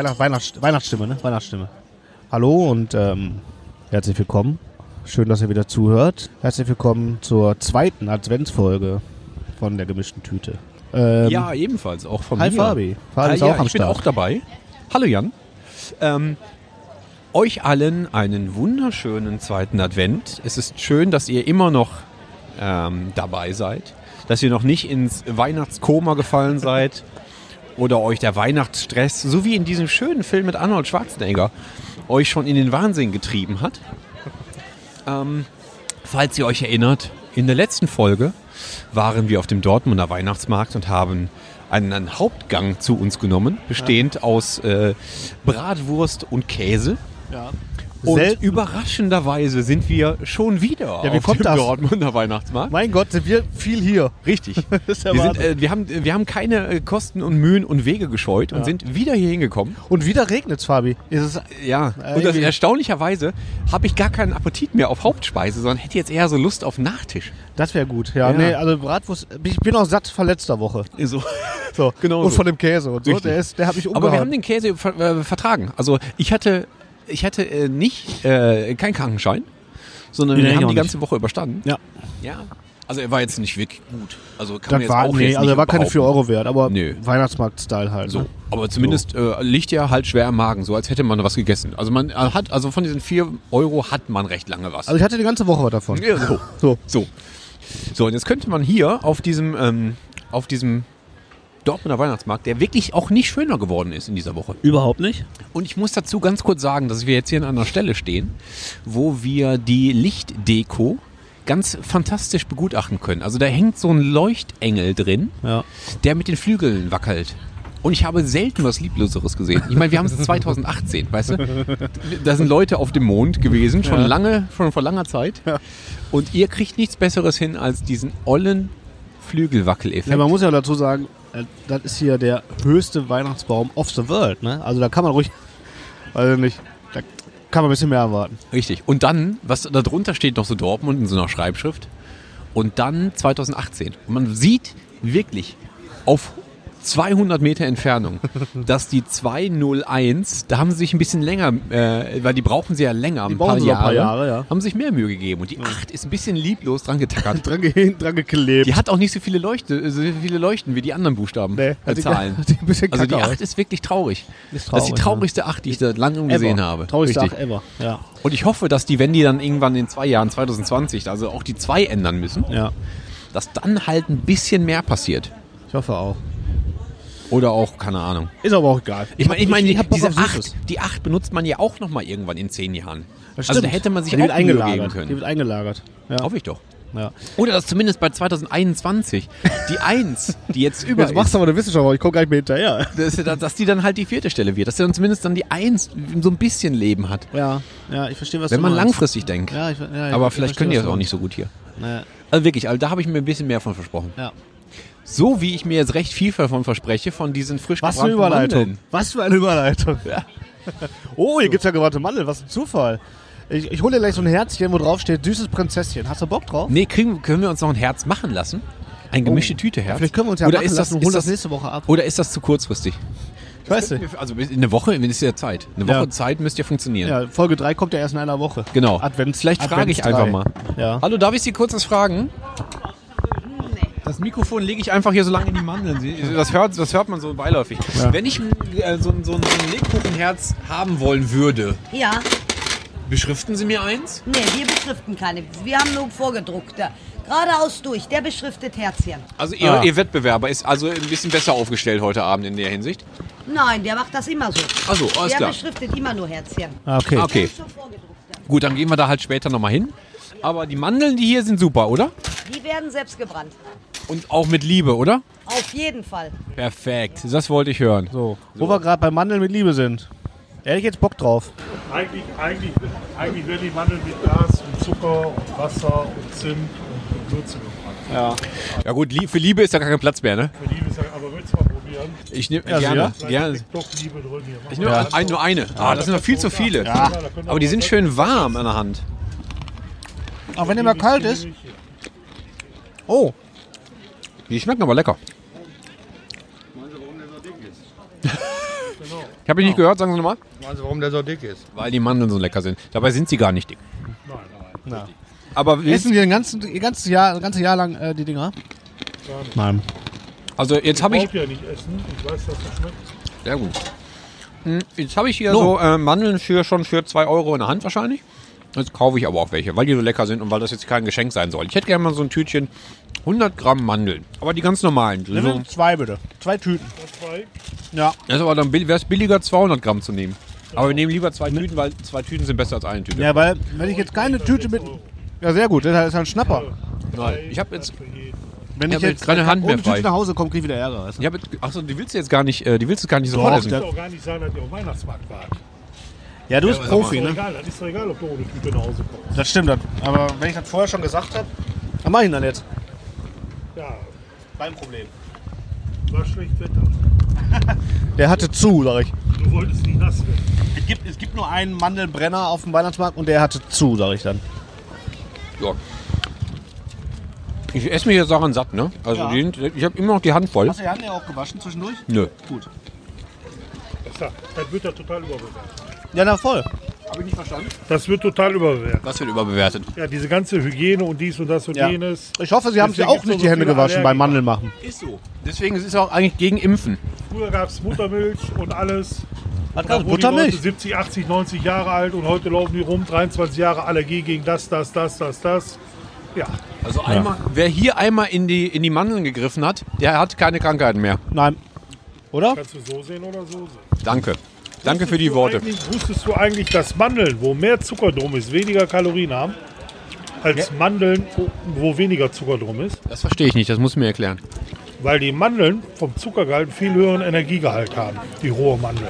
Weihnacht, Weihnachts, Weihnachtsstimme, ne? Weihnachtsstimme. Hallo und ähm, herzlich willkommen. Schön, dass ihr wieder zuhört. Herzlich willkommen zur zweiten Adventsfolge von der gemischten Tüte. Ähm, Ja, ebenfalls, auch von Hi mir. Fabi. Fabi Hi, ist ja, auch am ich bin Start. auch dabei. Hallo Jan. Ähm, euch allen einen wunderschönen zweiten Advent. Es ist schön, dass ihr immer noch ähm, dabei seid, dass ihr noch nicht ins Weihnachtskoma gefallen seid oder euch der Weihnachtsstress, so wie in diesem schönen Film mit Arnold Schwarzenegger, euch schon in den Wahnsinn getrieben hat. Ähm, falls ihr euch erinnert, in der letzten Folge waren wir auf dem Dortmunder Weihnachtsmarkt und haben einen, Hauptgang zu uns genommen, bestehend aus äh, Bratwurst und Käse. Ja. Und Selten. überraschenderweise sind wir schon wieder Ja, wie auf kommt dem das? Dortmunder Weihnachtsmarkt. Mein Gott, sind wir viel hier. Richtig. Wir, sind, äh, wir, haben, wir haben keine äh, Kosten und Mühen und Wege gescheut und Ja. sind wieder hier hingekommen. Und wieder regnet's, Fabi. Ist es, Ja, Äh, und das, erstaunlicherweise habe ich gar keinen Appetit mehr auf Hauptspeise, sondern hätte jetzt eher so Lust auf Nachtisch. das wäre gut. Ja, Ja. nee, also Bratwurst. Ich bin auch satt von letzter Woche. So. So. Genau Und so. von dem Käse und so. Richtig. Der, ist, der hat mich umgehauen. Aber wir haben den Käse ver äh, vertragen. Also ich hatte, ich hatte äh, nicht äh, keinen Krankenschein, sondern Nee, wir haben die nicht. ganze Woche überstanden. Ja. Ja. Also er war jetzt nicht wirklich gut. Also kann man Das jetzt war, auch nee, also nicht er war keine behaupten. 4 Euro wert, aber Nö. Weihnachtsmarkt-Style halt. So, Ne? aber zumindest äh, liegt ja halt schwer im Magen, so als hätte man was gegessen. Also man äh, hat, also von diesen 4 Euro hat man recht lange was. Also ich hatte die ganze Woche was davon. ja, so. So. So. So, und jetzt könnte man hier auf diesem, ähm, auf diesem Dortmunder Weihnachtsmarkt, der wirklich auch nicht schöner geworden ist in dieser Woche. Überhaupt nicht? Und ich muss dazu ganz kurz sagen, dass wir jetzt hier an einer Stelle stehen, wo wir die Lichtdeko ganz fantastisch begutachten können. Also da hängt so ein Leuchtengel drin, Ja. der mit den Flügeln wackelt. Und ich habe selten was Liebloseres gesehen. Ich meine, wir haben es 2018, weißt du? Da sind Leute auf dem Mond gewesen, schon Ja. lange, schon vor langer Zeit. Ja. Und ihr kriegt nichts Besseres hin als diesen ollen Flügelwackeleffekt. ja, man muss ja dazu sagen, das ist hier der höchste Weihnachtsbaum of the world. Ne? Also da kann man ruhig, also nicht, da kann man ein bisschen mehr erwarten. Richtig. Und dann, was da drunter steht, noch so Dortmund in so einer Schreibschrift. Und dann 2018. Und man sieht wirklich auf 200 Meter Entfernung, dass die 201, da haben sie sich ein bisschen länger, äh, weil die brauchen sie ja länger, Die ein, paar Jahre, ein paar Jahre, ja. haben sich mehr Mühe gegeben. Und die 8 ist ein bisschen lieblos dran getackert. Dran, ge dran geklebt. Die hat auch nicht so viele, Leuchte, so viele Leuchten wie die anderen Buchstaben, Nee, äh, die- Zahlen. die bisschen also die kacke 8 aus. ist wirklich traurig. Ist das ist die traurig, traurigste 8, die ich seit langem gesehen habe. Traurigste Richtig. Ach ever. Ja. Und ich hoffe, dass die, wenn die dann irgendwann in zwei Jahren, 2020, also auch die zwei ändern müssen, ja. dass dann halt ein bisschen mehr passiert. Ich hoffe auch. Oder auch, keine Ahnung. Ist aber auch egal. Ich meine, ich meine, ich Bock diese Süßes. 8, die 8 benutzt man ja auch nochmal irgendwann in zehn Jahren. Das Also da hätte man sich die auch Mühe geben eingelagert. Die können. wird eingelagert. Ja. Hoffe ich doch. ja. Oder dass zumindest bei 2021 die 1, die jetzt über Jetzt machst du aber eine Wissenschaft, ich komme gar nicht mehr hinterher. dass, dass die dann halt die vierte Stelle wird. Dass dann zumindest dann die 1 so ein bisschen Leben hat. Ja, ja, ich verstehe, was Wenn du man meinst. langfristig denkt. Ja, ich, ja, ich, Aber ich vielleicht können die das du auch nicht so gut hier. meinst. Also wirklich, also da habe ich mir ein bisschen mehr von versprochen. Ja. So wie ich mir jetzt recht viel davon verspreche, von diesen frisch Was für eine Überleitung. Mandeln. Was für eine Überleitung. Ja. Oh, hier gibt's ja gebrannte Mandel, was ein Zufall. Ich, ich hole dir gleich so ein Herzchen, wo drauf steht, süßes Prinzesschen. Hast du Bock drauf? Nee, kriegen, können wir uns noch ein Herz machen lassen? Ein gemischte Tüte Herz? Oh. Vielleicht können wir uns ja oder machen ist das, lassen und holen das das, nächste Woche ab. Oder ist das zu kurzfristig? Ich weiß nicht. Also in eine Woche ist ja Zeit. Eine Woche Ja. Zeit müsste ja funktionieren. Ja, Folge 3 kommt ja erst in einer Woche. Genau. Advents, Vielleicht frage ich Advents einfach 3. mal. Ja. Hallo, darf ich Sie kurz was fragen? Das Mikrofon lege ich einfach hier so lange in die Mandeln. Sie- Das hört, das hört man so beiläufig. Ja. Wenn ich äh, so, ein- so, so ein Lebkuchenherz haben wollen würde, Ja, beschriften Sie mir eins? nee, wir beschriften keine. Wir haben nur vorgedruckte. Geradeaus durch, der beschriftet Herzchen. Also Ihr, Ah. Ihr Wettbewerber ist also ein bisschen besser aufgestellt heute Abend in der Hinsicht. Nein, der macht das immer so. Ach so, alles der klar. beschriftet immer nur Herzchen. Ah, okay. Ah, Okay. Schon vorgedruckte. Gut, dann gehen wir da halt später nochmal hin. Aber die Mandeln, die hier sind super, oder? Die werden selbst gebrannt. Und auch mit Liebe, oder? Auf jeden Fall. Perfekt, das wollte ich hören. So. Wo wir gerade bei Mandeln mit Liebe sind. Hätte ich jetzt Bock drauf. Eigentlich, eigentlich, eigentlich werden die Mandeln mit Gas und Zucker und Wasser und Zimt und Gewürze gebrannt. Ja. Ja gut, für Liebe ist da gar kein Platz mehr, ne? Für Liebe ist ja, aber willst du mal probieren? Ich nehme Ja, gerne, gerne. liegt doch Liebe drin hier. Mach Ich nehme ein, nur eine. Ah, das sind noch viel zu viele. Ja, da Aber die sind schön warm an der Hand. Auch wenn der mal kalt ist. Oh. Die schmecken aber lecker. Ich habe ihn nicht gehört, sagen Sie nochmal. Also warum der so dick ist? Weil die Mandeln so lecker sind. Dabei sind sie gar nicht dick. Nein, nein. Aber wir- Essen die ein ganzes, ein ganzes Jahr, ein ganzes Jahr lang äh, die Dinger? Nein. also jetzt habe ich braucht ja nicht essen. Ich weiß, dass das schmeckt. Sehr gut. Hm, Jetzt habe ich hier So. so äh, Mandeln für schon für 2 Euro in der Hand wahrscheinlich. Jetzt kaufe ich aber auch welche, weil die so lecker sind und weil das jetzt kein Geschenk sein soll. Ich hätte gerne mal so ein Tütchen 100 Gramm Mandeln. Aber die ganz normalen. So, Nimm zwei bitte. Zwei Tüten. Zwei. Ja. das aber dann wäre es billiger 200 Gramm zu nehmen. Aber wir nehmen lieber zwei Tüten, weil zwei Tüten sind besser als eine Tüte. Ja, weil, wenn ich jetzt keine Tüte mit. Ja, sehr gut, das ist ein Schnapper. Nein, ich habe jetzt. Wenn Ich ich jetzt jetzt keine Hand mehr ohne Tüte frei. nach Hause komme, krieg ich wieder Ärger. Weißt du? ich habe, achso, die willst du jetzt gar nicht, äh, die willst du gar nicht sofort Doch, essen. Kann auch gar nicht sein, dass ihr auf Weihnachtsmarkt wart. Ja, du bist Ist Profi, ne? egal, das ist doch egal, ob du ohne Tüte nach Hause kommst. Das stimmt. dann. Aber wenn ich das vorher schon gesagt habe, dann mach ich ihn dann jetzt. Ja, Kein Problem. war schlecht Wetter. Der hatte zu, sag ich. Du wolltest nicht nass werden. Es gibt, es gibt nur einen Mandelbrenner auf dem Weihnachtsmarkt und der hatte zu, sag ich dann. Ja. Ich esse mich jetzt daran satt, ne? Also Ja. die ich habe immer noch die Hand voll. Hast du die Hand ja auch gewaschen zwischendurch? Nö. Gut. Das, das wird ja total überbewertet. Ja, na voll. Habe ich nicht verstanden. Das wird total überbewertet. Was wird überbewertet? Ja, diese ganze Hygiene und dies und das und Ja. jenes. Ich hoffe, Sie haben sich Deswegen auch gibt's nicht so die Hände viele gewaschen beim. Mandeln machen. Ist so. Deswegen ist es auch eigentlich gegen Impfen. Früher gab es Muttermilch und alles. Hat gerade wurden die Leute Buttermilch. 70, 80, 90 Jahre alt und heute laufen die rum, 23 Jahre Allergie gegen das, das, das, das, das. Ja, Also einmal, wer hier einmal in die, in die Mandeln gegriffen hat, der hat keine Krankheiten mehr. Nein. Oder? kannst du so sehen oder so sehen. Danke. Danke für die du Worte. Wusstest du eigentlich, dass Mandeln, wo mehr Zucker drum ist, weniger Kalorien haben, als Mandeln, wo, weniger Zucker drum ist? Das verstehe ich nicht, das muss mir erklären. Weil die Mandeln vom Zuckergehalt einen viel höheren Energiegehalt haben, die rohe Mandeln.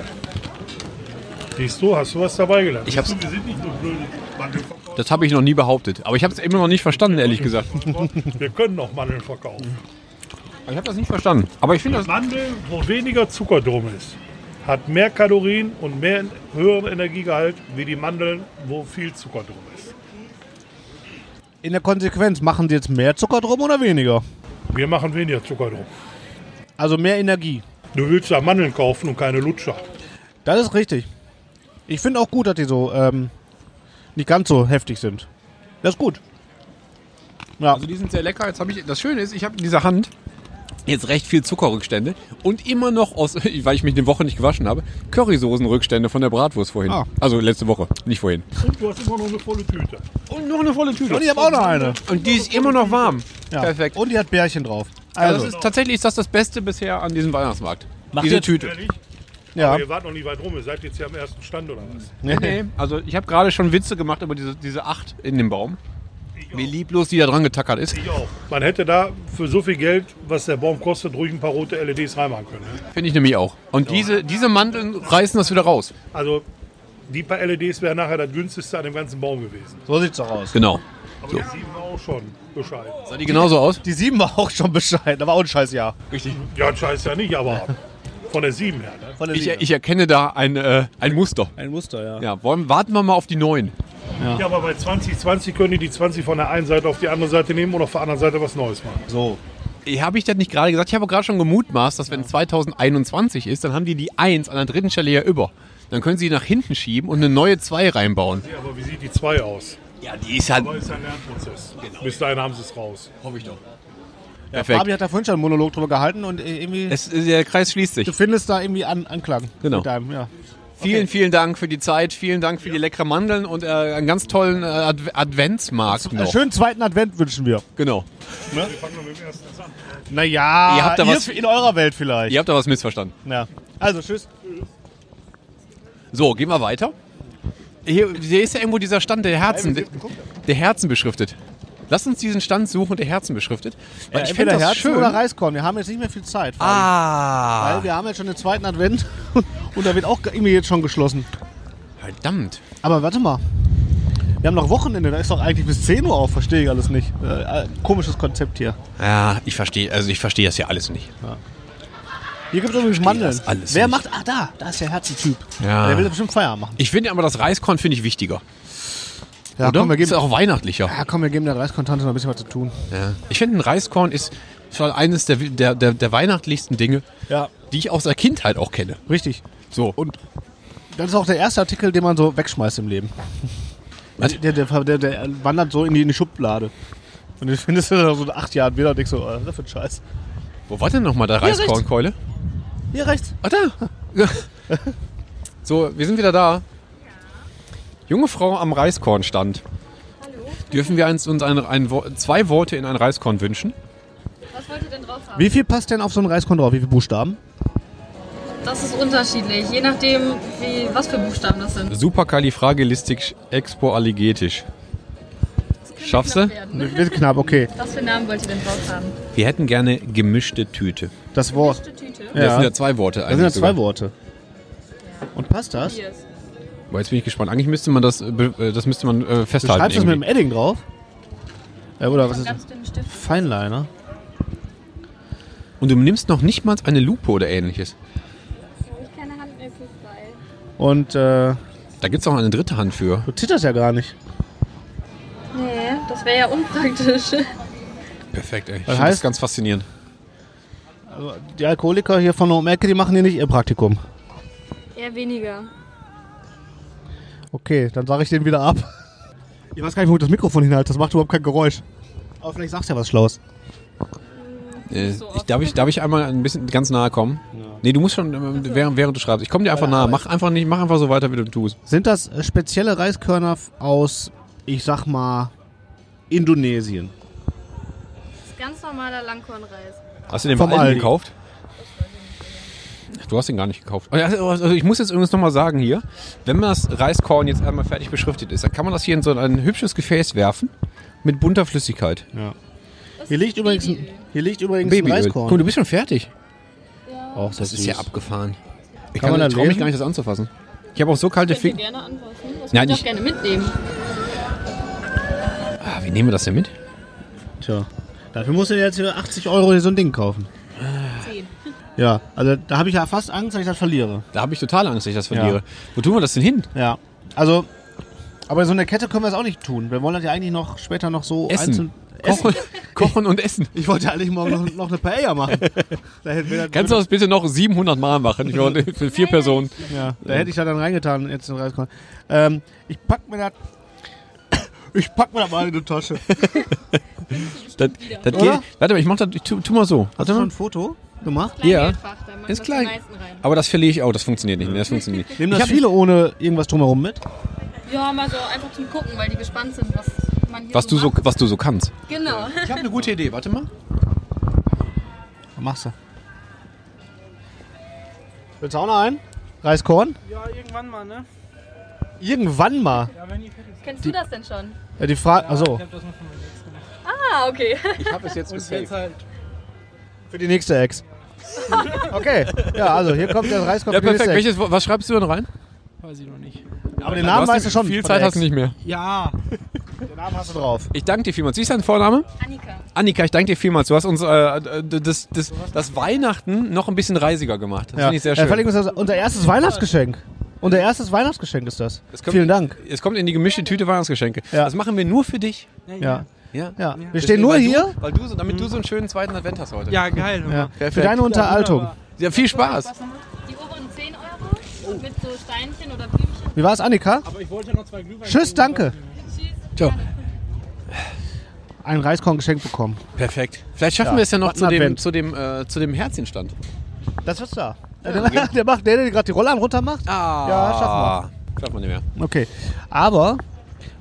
Siehst du, hast du was dabei gelernt? Ich hab's- Siehst du, wir sind nicht nur blöde Mandelverkäufer. Das habe ich noch nie behauptet. Aber ich habe es immer noch nicht verstanden, ehrlich gesagt. Wir können noch Mandeln verkaufen. Ich habe das nicht verstanden. Aber ich finde das. Mandel, wo weniger Zucker drum ist, hat mehr Kalorien und mehr höheren Energiegehalt wie die Mandeln, wo viel Zucker drum ist. In der Konsequenz, machen Sie jetzt mehr Zucker drum oder weniger? Wir machen weniger Zucker drum. Also mehr Energie. Du willst da Mandeln kaufen und keine Lutscher. Das ist richtig. Ich finde auch gut, dass die so ähm, nicht ganz so heftig sind. Das ist gut. Ja, Also die sind sehr lecker. Jetzt habe ich. Das Schöne ist, ich habe in dieser Hand jetzt recht viel Zuckerrückstände und immer noch aus, weil ich mich eine Woche nicht gewaschen habe, Currysoßenrückstände von der Bratwurst vorhin. Ah. Also letzte Woche, nicht vorhin. Und du hast immer noch eine volle Tüte. Und noch eine volle Tüte. und ich habe auch noch eine. Und die ist immer noch warm. Ja. Perfekt. Und die hat Bärchen drauf. Also Also, das ist, tatsächlich ist das das Beste bisher an diesem Weihnachtsmarkt. Macht Diese Tüte. Ehrlich? ja. Aber ihr wart noch nie weit rum. Ihr seid jetzt hier am ersten Stand oder was? Nee, nee. Also ich habe gerade schon Witze gemacht über diese, diese Acht in dem Baum. Wie lieblos die da dran getackert ist. Ich auch. Man hätte da für so viel Geld, was der Baum kostet, ruhig ein paar rote LEDs reinmachen können. Ne? Finde ich nämlich auch. Und diese, diese Mandeln reißen das wieder raus. Also die paar LEDs wären nachher das günstigste an dem ganzen Baum gewesen. So sieht's doch aus. Genau. Aber die sieben war auch schon bescheiden. Sah die genauso aus? Die sieben war auch schon bescheiden, aber auch ein scheiß Jahr. Richtig. Ja, scheiß ja nicht, aber von der sieben her. Ne? Von der Ich, Sieben. ich erkenne da ein, äh, ein Muster. Ein Muster, ja. Ja, wollen, warten wir mal auf die neuen. Ja, aber bei 2020 können die die 20 von der einen Seite auf die andere Seite nehmen und auf der anderen Seite was Neues machen. So. Habe ich das nicht gerade gesagt? Ich habe gerade schon gemutmaßt, dass wenn 2021 ist, dann haben die die 1 an der dritten Stelle ja über. Dann können sie die nach hinten schieben und eine neue 2 reinbauen. Ja, aber wie sieht die 2 aus? Ja, die ist halt... Aber ist ein Lernprozess. Bis dahin haben sie es raus. Hoffe ich doch. Ja, Perfekt. Fabi hat da vorhin schon einen Monolog drüber gehalten und irgendwie. Es, der Kreis schließt sich. du findest da irgendwie an, Anklang. Genau. Mit deinem, ja. Vielen, vielen Dank für die Zeit, vielen Dank für die leckeren Mandeln und äh, einen ganz tollen äh, Adv Adventsmarkt Einen noch. schönen zweiten Advent wünschen wir. Genau. Wir fangen mit dem ersten an. Naja, Ihr habt da was- in eurer Welt vielleicht. Ihr habt da was missverstanden. Ja. Also, tschüss. So, gehen wir weiter. Hier, hier ist ja irgendwo dieser Stand der Herzen, der, der Herzen beschriftet. Lass uns diesen Stand suchen, der Herzen beschriftet. Weil ich finde das Herzen schön. oder Reiskorn. Wir haben jetzt nicht mehr viel Zeit. Ah, Weil wir haben jetzt schon den zweiten Advent und da wird auch irgendwie jetzt schon geschlossen. verdammt. Aber warte mal. Wir haben noch Wochenende, da ist doch eigentlich bis 10 Uhr auf, verstehe ich alles nicht. Äh, äh, komisches Konzept hier. Ja, ich verstehe, also ich verstehe das ja alles nicht. Hier gibt es übrigens Mandeln. das alles Wer nicht. macht. Ah, da, da ist der Herzentyp. Ja. Der will bestimmt Feierabend machen. Ich finde aber das Reiskorn finde ich wichtiger. Ja, oder? komm, wir ist geben, auch weihnachtlicher. ja, komm, wir geben der Reiskontante noch ein bisschen was zu tun. Ja. Ich finde ein Reiskorn ist schon eines der, der, der, der weihnachtlichsten Dinge. Ja. die ich aus der Kindheit auch kenne. Richtig. So. Und das ist auch der erste Artikel, den man so wegschmeißt im Leben. Der, der, der, der wandert so in die, in die Schublade. Und den findest du dann so in acht Jahren wieder und denkst so, oh, was ist das für ein Scheiß. Wo war denn nochmal der. Reiskornkeule? Hier rechts. Ah, da. so, wir sind wieder da. Junge Frau am Reiskornstand. Dürfen wir uns, uns ein, ein, zwei Worte in ein Reiskorn wünschen? Was wollt ihr denn drauf haben? Wie viel passt denn auf so einen Reiskorn drauf? Wie viele Buchstaben? Das ist unterschiedlich, je nachdem, wie, was für Buchstaben das sind. Superkalifragilistisch expoalligetisch. Das Schaffst knapp du? Wird knapp, okay. Was für Namen wollt ihr denn drauf haben? Wir hätten gerne gemischte Tüte. Das Wort. Gemischte Tüte? Ja. Das sind ja zwei Worte Das eigentlich. sind ja zwei sogar. Worte. Und passt das? Hier Aber jetzt bin ich gespannt. Eigentlich müsste man das, äh, äh, das müsste man äh, Du festhalten. schreibst das mit dem irgendwie. Edding drauf? Ja, oder was ist das? ganz dünnen Stift. Feinliner. Und du nimmst noch nicht mal eine Lupe oder ähnliches. Habe ich keine Hand mehr für frei. Und äh, Da gibt es auch eine dritte Hand für. du zitterst ja gar nicht. Nee, das wäre ja unpraktisch. Perfekt, ey. Ich Was finde das heißt- ganz faszinierend. Also, die Alkoholiker hier von der Ecke, die machen hier nicht ihr Praktikum. Eher weniger. Okay, dann sage ich den wieder ab. Ich weiß gar nicht, wo ich das Mikrofon hinhalte. Das macht überhaupt kein Geräusch. Aber vielleicht sagst du ja was Schlaues. Äh, so ich, darf, ich, darf ich einmal ein bisschen ganz nahe kommen? Nee, du musst schon, äh, während, während du schreibst. Ich komme dir einfach nahe. Mach einfach, nicht, mach einfach so weiter, wie du tust. Sind das äh, spezielle Reiskörner aus, ich sag mal, Indonesien? Das ist ganz normaler Langkornreis. Hast du den Vom Aldi. gekauft? Du hast den gar nicht gekauft. Oh ja, Also ich muss jetzt übrigens nochmal sagen hier, wenn man das Reiskorn jetzt einmal fertig beschriftet ist, dann kann man das hier in so ein hübsches Gefäß werfen mit bunter Flüssigkeit. Ja. Das Hier liegt übrigens, ein, hier liegt übrigens ein. Reiskorn. Guck, du bist schon fertig. Auch Das ist ja abgefahren. Ich Kann kann, man da traue mich gar nicht, das anzufassen. Ich habe auch so kalte Finger. gerne anfassen. Das Ja, ihr nicht- auch gerne mitnehmen. Ah, wie nehmen wir das denn mit? Tja, dafür musst du dir jetzt hier 80 Euro hier so ein Ding kaufen. Ja, also da habe ich ja fast Angst, dass ich das verliere. Da habe ich total Angst, dass ich das Ja. verliere. Wo tun wir das denn hin? Ja, also, aber so eine Kette können wir es auch nicht tun. Wir wollen das ja eigentlich noch später noch so Essen. einzeln... Kochen, kochen und essen. Ich wollte ja eigentlich morgen noch, noch eine Paella machen. Kannst du das bitte noch 700 Mal machen? Ich wollte für vier Personen. Ja, da hätte ich da dann reingetan, jetzt in den Reiskorn. Ähm, ich pack mir das. Ich pack mir das mal in die Tasche. Das, das geht, warte mal, ich mach das, ich tu, tu mal so. Hast Warte du schon mal. ein Foto gemacht? Ja. Ist das klein. die meisten rein. Aber das verliere ich auch, das funktioniert nicht mehr. Das funktioniert nicht. Nehmen Ich das viele ohne irgendwas drumherum mit? Ja, mal so einfach zum Gucken, weil die gespannt sind, was man hier was, du so, macht. was du so kannst. Genau. Ich habe eine gute Idee, warte mal. Was machst du? Willst du auch noch einen? Reiskorn? Ja, irgendwann mal, ne? Irgendwann mal. Ja, wenn die fertig sind. Kennst du das denn schon? Ja, die Frage. Achso, Ich hab das nur von meinem Ex gemacht. Ah, okay. Ich habe es jetzt Und jetzt halt. für die nächste Ex. Okay, ja, also hier kommt der Reiskorn Ja, perfekt. Welches, was schreibst du denn rein? Weiß ich noch nicht. Aber den Namen weißt du schon. Viel Zeit hast du nicht mehr. Ja. Den Namen hast du drauf. Ich danke dir vielmals. Wie ist dein Vorname? Annika. Annika, ich danke dir vielmals. Du hast uns äh, das, das, das Weihnachten noch ein bisschen reisiger gemacht. Das finde ich sehr Ja, schön. ist das unser erstes Weihnachtsgeschenk. Unser erstes Weihnachtsgeschenk ist das. Es kommt- Vielen Dank. Es kommt in die gemischte Tüte Weihnachtsgeschenke. Ja. Das machen wir nur für dich. Ja, Ja. Ja. Wir Deswegen, stehen nur weil hier. Du, weil du so, damit du so einen schönen zweiten Advent hast heute. Ja, geil. Ja, für deine Unterhaltung. Ja, viel Spaß. Die oberen 10 Euro mit so Steinchen oder Blümchen. Wie war es, Annika? Aber ich wollte ja noch zwei Glühwein. Tschüss, danke. Ciao. Ein Reiskorn geschenkt bekommen. Perfekt. Vielleicht schaffen Ja, wir es ja noch zu dem, zu, dem, äh, zu dem Herzchenstand. Das wird's da. der, der macht, der, der gerade die Rolle am runter macht. Ah. Ja, schaffen wir. Schaffen wir nicht mehr. Okay. Aber,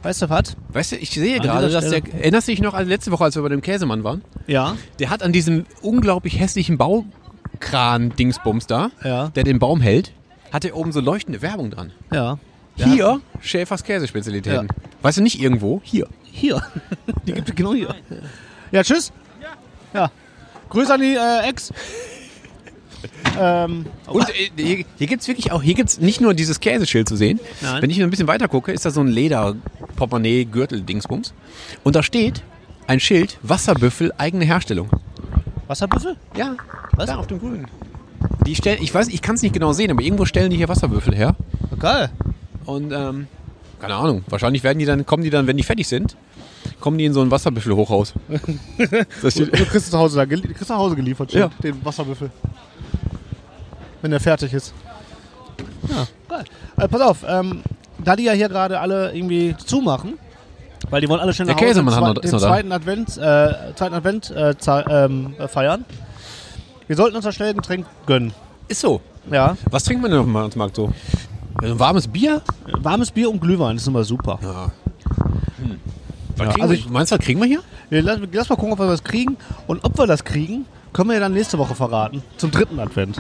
weißt du was? Weißt du, ich sehe An gerade, dass der. Erinnerst du dich noch an letzte Woche, als wir bei dem Käsemann waren? Ja. Der hat an diesem unglaublich hässlichen Baukran-Dingsbums da, Ja. der den Baum hält, hat er oben so leuchtende Werbung dran. Ja. Hier Schäfers Käsespezialitäten. Ja. Weißt du nicht irgendwo? Hier. Hier. Die gibt es genau hier. Ja, tschüss. Ja. Grüße an die äh, Ex. Ähm, Und äh, hier, hier gibt es wirklich auch, hier gibt es nicht nur dieses Käseschild zu sehen. Nein. Wenn ich ein bisschen weiter gucke, ist da so ein Leder-Portemonnaie-Gürtel-Dingsbums. Und da steht ein Schild, Wasserbüffel, eigene Herstellung. Wasserbüffel? Ja, was? Da auf dem Grünen. Die stellen, ich weiß, ich kann es nicht genau sehen, aber irgendwo stellen die hier Wasserbüffel her. Geil. Und ähm, keine Ahnung, wahrscheinlich werden die dann, kommen die dann, wenn die fertig sind, kommen die in so ein Wasserbüffel-Hochhaus. das Du, steht, du kriegst zu Hause, da, kriegst nach Hause geliefert, Ja. den Wasserbüffel. Wenn der fertig ist. Ja, geil. Äh, pass auf, ähm, da die ja hier gerade alle irgendwie zumachen, weil die wollen alle schnell Der nach Hause Käsemann den, hat noch- ist den noch da. zweiten Advent, äh, zweiten Advent äh, za- ähm, äh, feiern. Wir sollten uns da schnell ein Getränk gönnen. Ist so. Ja. Was trinkt man denn auf dem Weihnachtsmarkt so? Ein warmes Bier? Warmes Bier und Glühwein ist immer super. Ja. Was kriegen also wir, ich- meinst du, was kriegen wir hier? Wir lass, lass mal gucken, ob wir das kriegen. Und ob wir das kriegen, können wir ja dann nächste Woche verraten. Zum dritten Advent.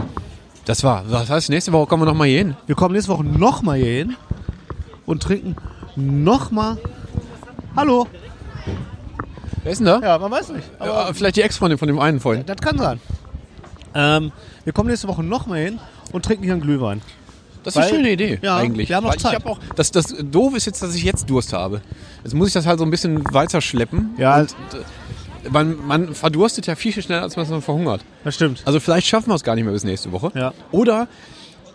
Das war. Das heißt, nächste Woche kommen wir nochmal hier hin. Wir kommen nächste Woche nochmal hier hin und trinken nochmal. Hallo? Wer ist denn da? Ja, man weiß nicht. Aber Ja, vielleicht die Ex-Freundin von dem einen vorhin. das kann sein. Ähm, wir kommen nächste Woche nochmal hin und trinken hier einen Glühwein. Das ist eine Weil- schöne Idee, ja, eigentlich. wir haben noch Weil ich Zeit. hab auch, das, das Doof ist jetzt, dass ich jetzt Durst habe. Jetzt muss ich das halt so ein bisschen weiter schleppen. Ja. Und, äh, man, man verdurstet ja viel, viel schneller, als man verhungert. Das stimmt. Also vielleicht schaffen wir es gar nicht mehr bis nächste Woche. Ja. Oder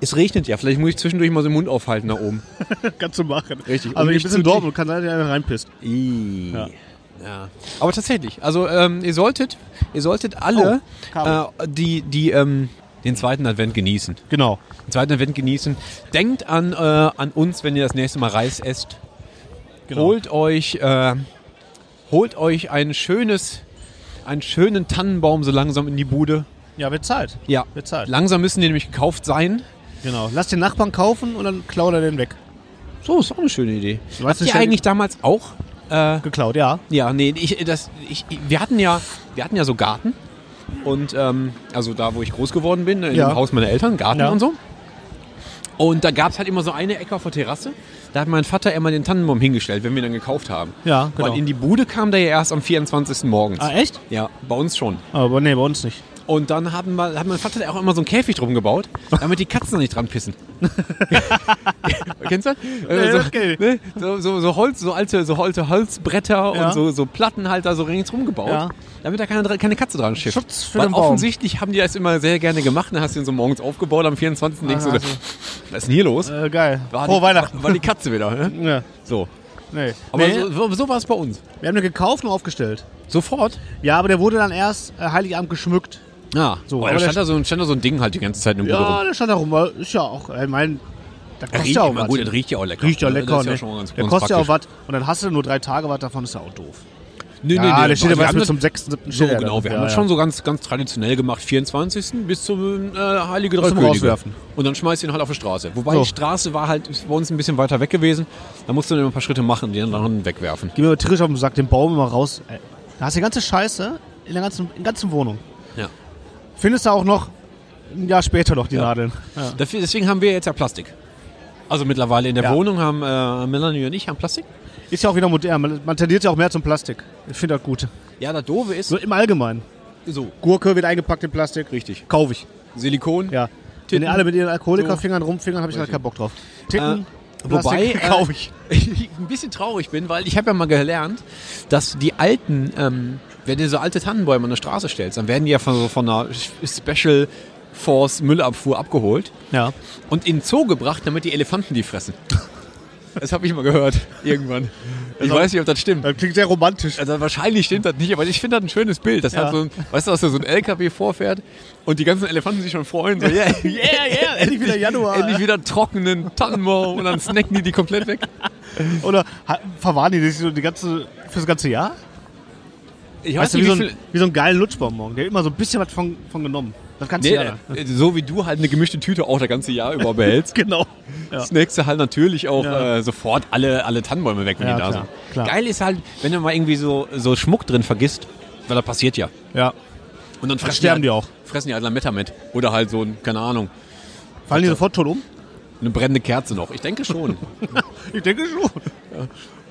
es regnet ja. Vielleicht muss ich zwischendurch mal so den Mund aufhalten nach oben. Kannst du machen. Richtig. Aber Und ich nicht bin in zu Dortmund, kann sein, dass ihr einfach reinpisst. Ja. Ja. Aber tatsächlich, also ähm, ihr solltet, ihr solltet alle Oh, äh, die, die ähm, den zweiten Advent genießen. Genau. Den zweiten Advent genießen. Denkt an, äh, an uns, wenn ihr das nächste Mal Reis esst. Genau. Holt euch, äh, holt euch ein schönes, einen schönen Tannenbaum so langsam in die Bude. Ja, wird Zeit. Ja, Wird Zeit. langsam müssen die nämlich gekauft sein. Genau. Lass den Nachbarn kaufen und dann klaut er den weg. So, ist auch eine schöne Idee. Du Habt ihr eigentlich damals auch äh, Geklaut, ja. Ja, nee, ich, das, ich, wir hatten ja, wir hatten ja so Garten und ähm, also da, wo ich groß geworden bin, in Ja. Haus meiner Eltern, Garten Ja. und so. Und da gab es halt immer so eine Ecke auf der Terrasse. Da hat mein Vater immer den Tannenbaum hingestellt, wenn wir ihn dann gekauft haben. Ja, genau. Weil in die Bude kam der ja erst am 24. morgens. Ah, echt? Ja, bei uns schon. Aber nee, bei uns nicht. Und dann haben wir, hat mein Vater auch immer so einen Käfig drum gebaut, damit die Katzen da nicht dran pissen. Kennst du das? So, das kenn ich. ne? so, so, so Holz, so alte, so alte Holzbretter Ja. und so, so Platten halt da so ringsrum gebaut, Ja. damit da keine, keine Katze dran schifft. Schutz für Weil den Baum. offensichtlich haben die das immer sehr gerne gemacht. Dann hast du ihn so morgens aufgebaut, am 24. denkst du, Aha, was ist denn hier los? Äh, geil. War Frohe die, Weihnachten. War die Katze wieder, ne? Ja. So. Nee. Aber nee, so, so, so war es bei uns. wir haben den gekauft und aufgestellt. Sofort? Ja, aber der wurde dann erst äh, Heiligabend geschmückt. Ja. So, aber da stand da, so, stand da so ein Ding halt die ganze Zeit Bude rum. Ja, der stand da rum. weil Ist ja auch, ich meine, da kostet Riecht ja auch immer was. gut, das riecht ja auch lecker. Riecht ja Ne? lecker, Das ist ja ne? schon mal ganz, Der ganz kostet ja auch praktisch. was. Und dann hast du nur drei Tage was davon, ist ja auch doof. Nee, ja, nee, nee. der steht ja wir was haben mit das- zum 6., 7. So, genau. Wir haben das schon so ganz, ganz traditionell gemacht, 24. bis zum äh, Heilige Drei Zum Könige. Rauswerfen. Und dann schmeißt du ihn halt auf die Straße. Wobei So. die Straße war halt bei uns ein bisschen weiter weg gewesen. Da musst du dann ein paar Schritte machen und den dann wegwerfen. Geh mir mal tierisch auf den Sack, den Baum immer raus. Ey, Da hast du die ganze Scheiße in der ganzen, in der ganzen Wohnung. Ja. Findest du auch noch ein Jahr später noch die Nadeln. Ja. Dafür, deswegen haben wir jetzt ja Plastik. Also mittlerweile in der Ja. Wohnung haben äh, Melanie und ich haben Plastik. Ist ja auch wieder modern. Man, man tendiert ja auch mehr zum Plastik. Ich finde das gut. Ja, das Doofe ist So im Allgemeinen. so. Gurke wird eingepackt in Plastik. Richtig. Kaufe ich. Silikon. Ja. Wenn Titten. ihr alle mit ihren Alkoholikerfingern rumfingern, habe ich Richtig. keinen Bock drauf. Titten, Äh, Wobei Plastik, äh, kaufe ich. ein bisschen traurig bin, weil ich habe ja mal gelernt, dass die alten, ähm, wenn du so alte Tannenbäume an der Straße stellst, dann werden die ja von, von einer Special Force Müllabfuhr abgeholt Ja. und in den Zoo gebracht, damit die Elefanten die fressen. Das habe ich mal gehört, irgendwann. Ich weiß nicht, ob das stimmt. Das klingt sehr romantisch. Also wahrscheinlich stimmt das nicht, aber ich finde das ein schönes Bild. Das Ja. hat so ein, weißt du, dass da so ein LKW vorfährt und die ganzen Elefanten sich schon freuen. So, yeah, yeah, yeah, Endlich wieder Januar. Endlich wieder trockenen Tannenbaum und dann snacken die die komplett weg. Oder verwahren die sich so die ganze, fürs ganze Jahr? Ich Weißt du, wie so, ein, wie so ein geilen Lutschbonbon. Der hat immer so ein bisschen was von, von genommen. Das ganze Nee, Jahr. äh, so wie du halt eine gemischte Tüte auch das ganze Jahr über behältst, Genau. Ja. snackst du halt natürlich auch Ja. äh, sofort alle, alle Tannenbäume weg, wenn Ja, die da klar, sind. klar. Geil ist halt, wenn du mal irgendwie so, so Schmuck drin vergisst, weil das passiert ja. Ja. Und dann fressen sterben halt, die auch. Fressen die halt Lametta mit. Oder halt so, ein, keine Ahnung, Fallen die sofort tot um? eine brennende Kerze noch. Ich denke schon. Ich denke schon.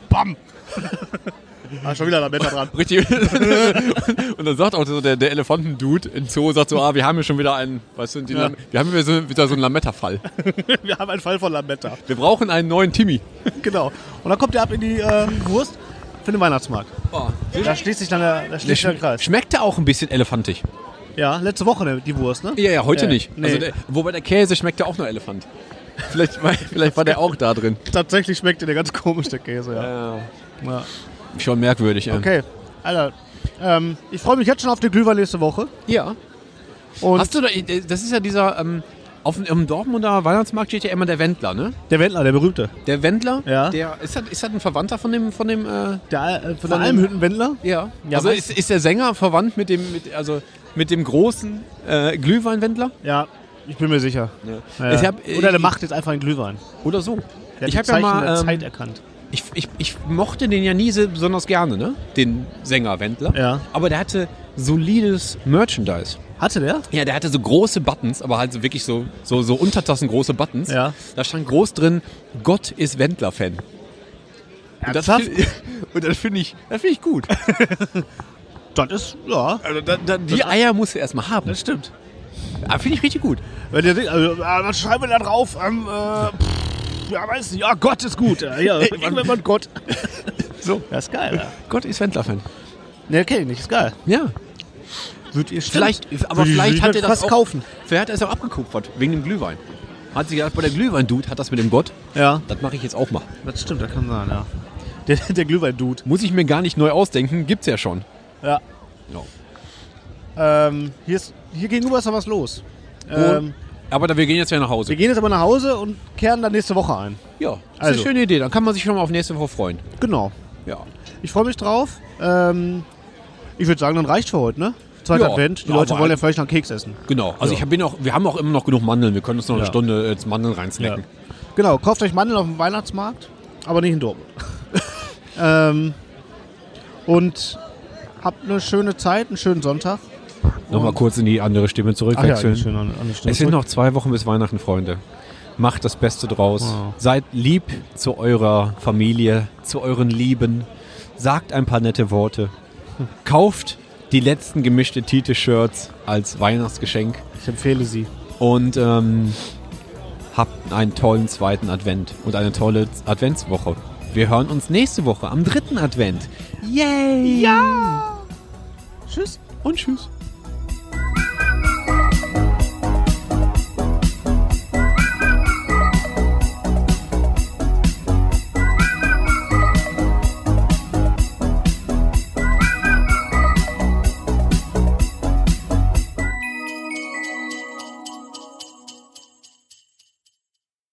Bam! ah, schon wieder da Bett dran. Richtig. und dann sagt auch so der, der Elefanten-Dude im Zoo, sagt so, ah, wir haben hier schon wieder einen, weißt du, die Ja. Wir haben hier so, wieder so einen Lametta-Fall. Wir haben einen Fall von Lametta. Wir brauchen einen neuen Timmy. genau. Und dann kommt der ab in die äh, Wurst für den Weihnachtsmarkt. Da schließt sich dann der, da schließt sich der Kreis. Schmeckt der auch ein bisschen elefantig? Ja, letzte Woche ne, die Wurst, ne? Ja, ja, heute Äh, nicht. nee. Also der, wobei der Käse schmeckt ja auch nur Elefant. Vielleicht, war- vielleicht war der auch da drin. Tatsächlich schmeckt der ganz komisch, der Käse, ja. ja. Schon merkwürdig, ja. Okay, Alter. Ähm, ich freue mich jetzt schon auf den Glühwein nächste Woche. Ja. Und Hast du da, das ist ja dieser, ähm, Auf dem im Dortmunder Weihnachtsmarkt steht ja immer der Wendler, ne? Der Wendler, der berühmte. Der Wendler, Ja. der ist das, ist das ein Verwandter von dem, von dem, äh, Der, äh, von Von Almhüttenwendler? ja. Ja, also ist, ist der Sänger verwandt mit dem, mit, also mit dem großen äh, Glühweinwendler? Ja, ich bin mir sicher. Ja. Ja. Ich hab, äh, Oder der macht jetzt einfach einen Glühwein. Oder so. Der ich hat habe die ja mal, Zeit ähm, erkannt. Ich, ich, ich mochte den ja nie so besonders gerne, ne? Den Sänger Wendler. Ja. Aber der hatte solides Merchandise. Hatte der? Ja, der hatte so große Buttons, aber halt so wirklich so, so, so untertassengroße Buttons. Ja. Da stand groß drin, Gott ist Wendler-Fan. Und das Und das finde ich, das find ich gut. Das ist, ja, Also da, da, die Eier musst du erstmal haben. das stimmt. Ah, finde ich richtig gut. Wenn der, also, äh, was schreiben wir da drauf? Ähm, äh, ja, weiß nicht. Ja, Gott ist gut. Ja, ja, irgendwann mal Gott. So. Das ist geil, ja. Gott ist Wendler-Fan. Ne, kenn ich nicht. Ist geil. Ja. Würdet ihr Vielleicht, aber vielleicht hat er das auch, kaufen. Vielleicht hat er es auch abgekupfert, wegen dem Glühwein. Hat sich gedacht, bei der Glühwein-Dude hat das mit dem Gott, Ja, das mache ich jetzt auch mal. das stimmt, das kann sein, ja. Der, der Glühwein-Dude. Muss ich mir gar nicht neu ausdenken, gibt's ja schon. Ja. Ja. Ähm, hier, ist, hier gegenüber ist da was los. Ähm, Aber da, wir gehen jetzt ja nach Hause. wir gehen jetzt aber nach Hause und kehren dann nächste Woche ein. Ja, das Also. ist eine schöne Idee. Dann kann man sich schon mal auf nächste Woche freuen. Genau. Ja. Ich freue mich drauf. Ähm, ich würde sagen, dann reicht für heute, ne? Zweiter Ja. Advent. Die Ja, Leute wollen ja vielleicht noch einen Keks essen. Genau. Also Ja. ich bin auch, wir haben auch immer noch genug Mandeln. Wir können uns noch eine. Stunde jetzt Mandeln reinsnacken. Genau, kauft euch Mandeln auf dem Weihnachtsmarkt, aber nicht in Dortmund. ähm, und habt eine schöne Zeit, einen schönen Sonntag. Nochmal kurz in die andere Stimme ja, zurückwechseln. schön an, an es sind noch zwei Wochen bis Weihnachten, Freunde. Macht das Beste draus. Wow. Seid lieb zu eurer Familie, zu euren Lieben. Sagt ein paar nette Worte. Kauft die letzten gemischte Tite-Shirts als Weihnachtsgeschenk. Ich empfehle sie. Und ähm, habt einen tollen zweiten Advent und eine tolle Adventswoche. Wir hören uns nächste Woche am dritten Advent. Yay! Ja! Tschüss. Und tschüss.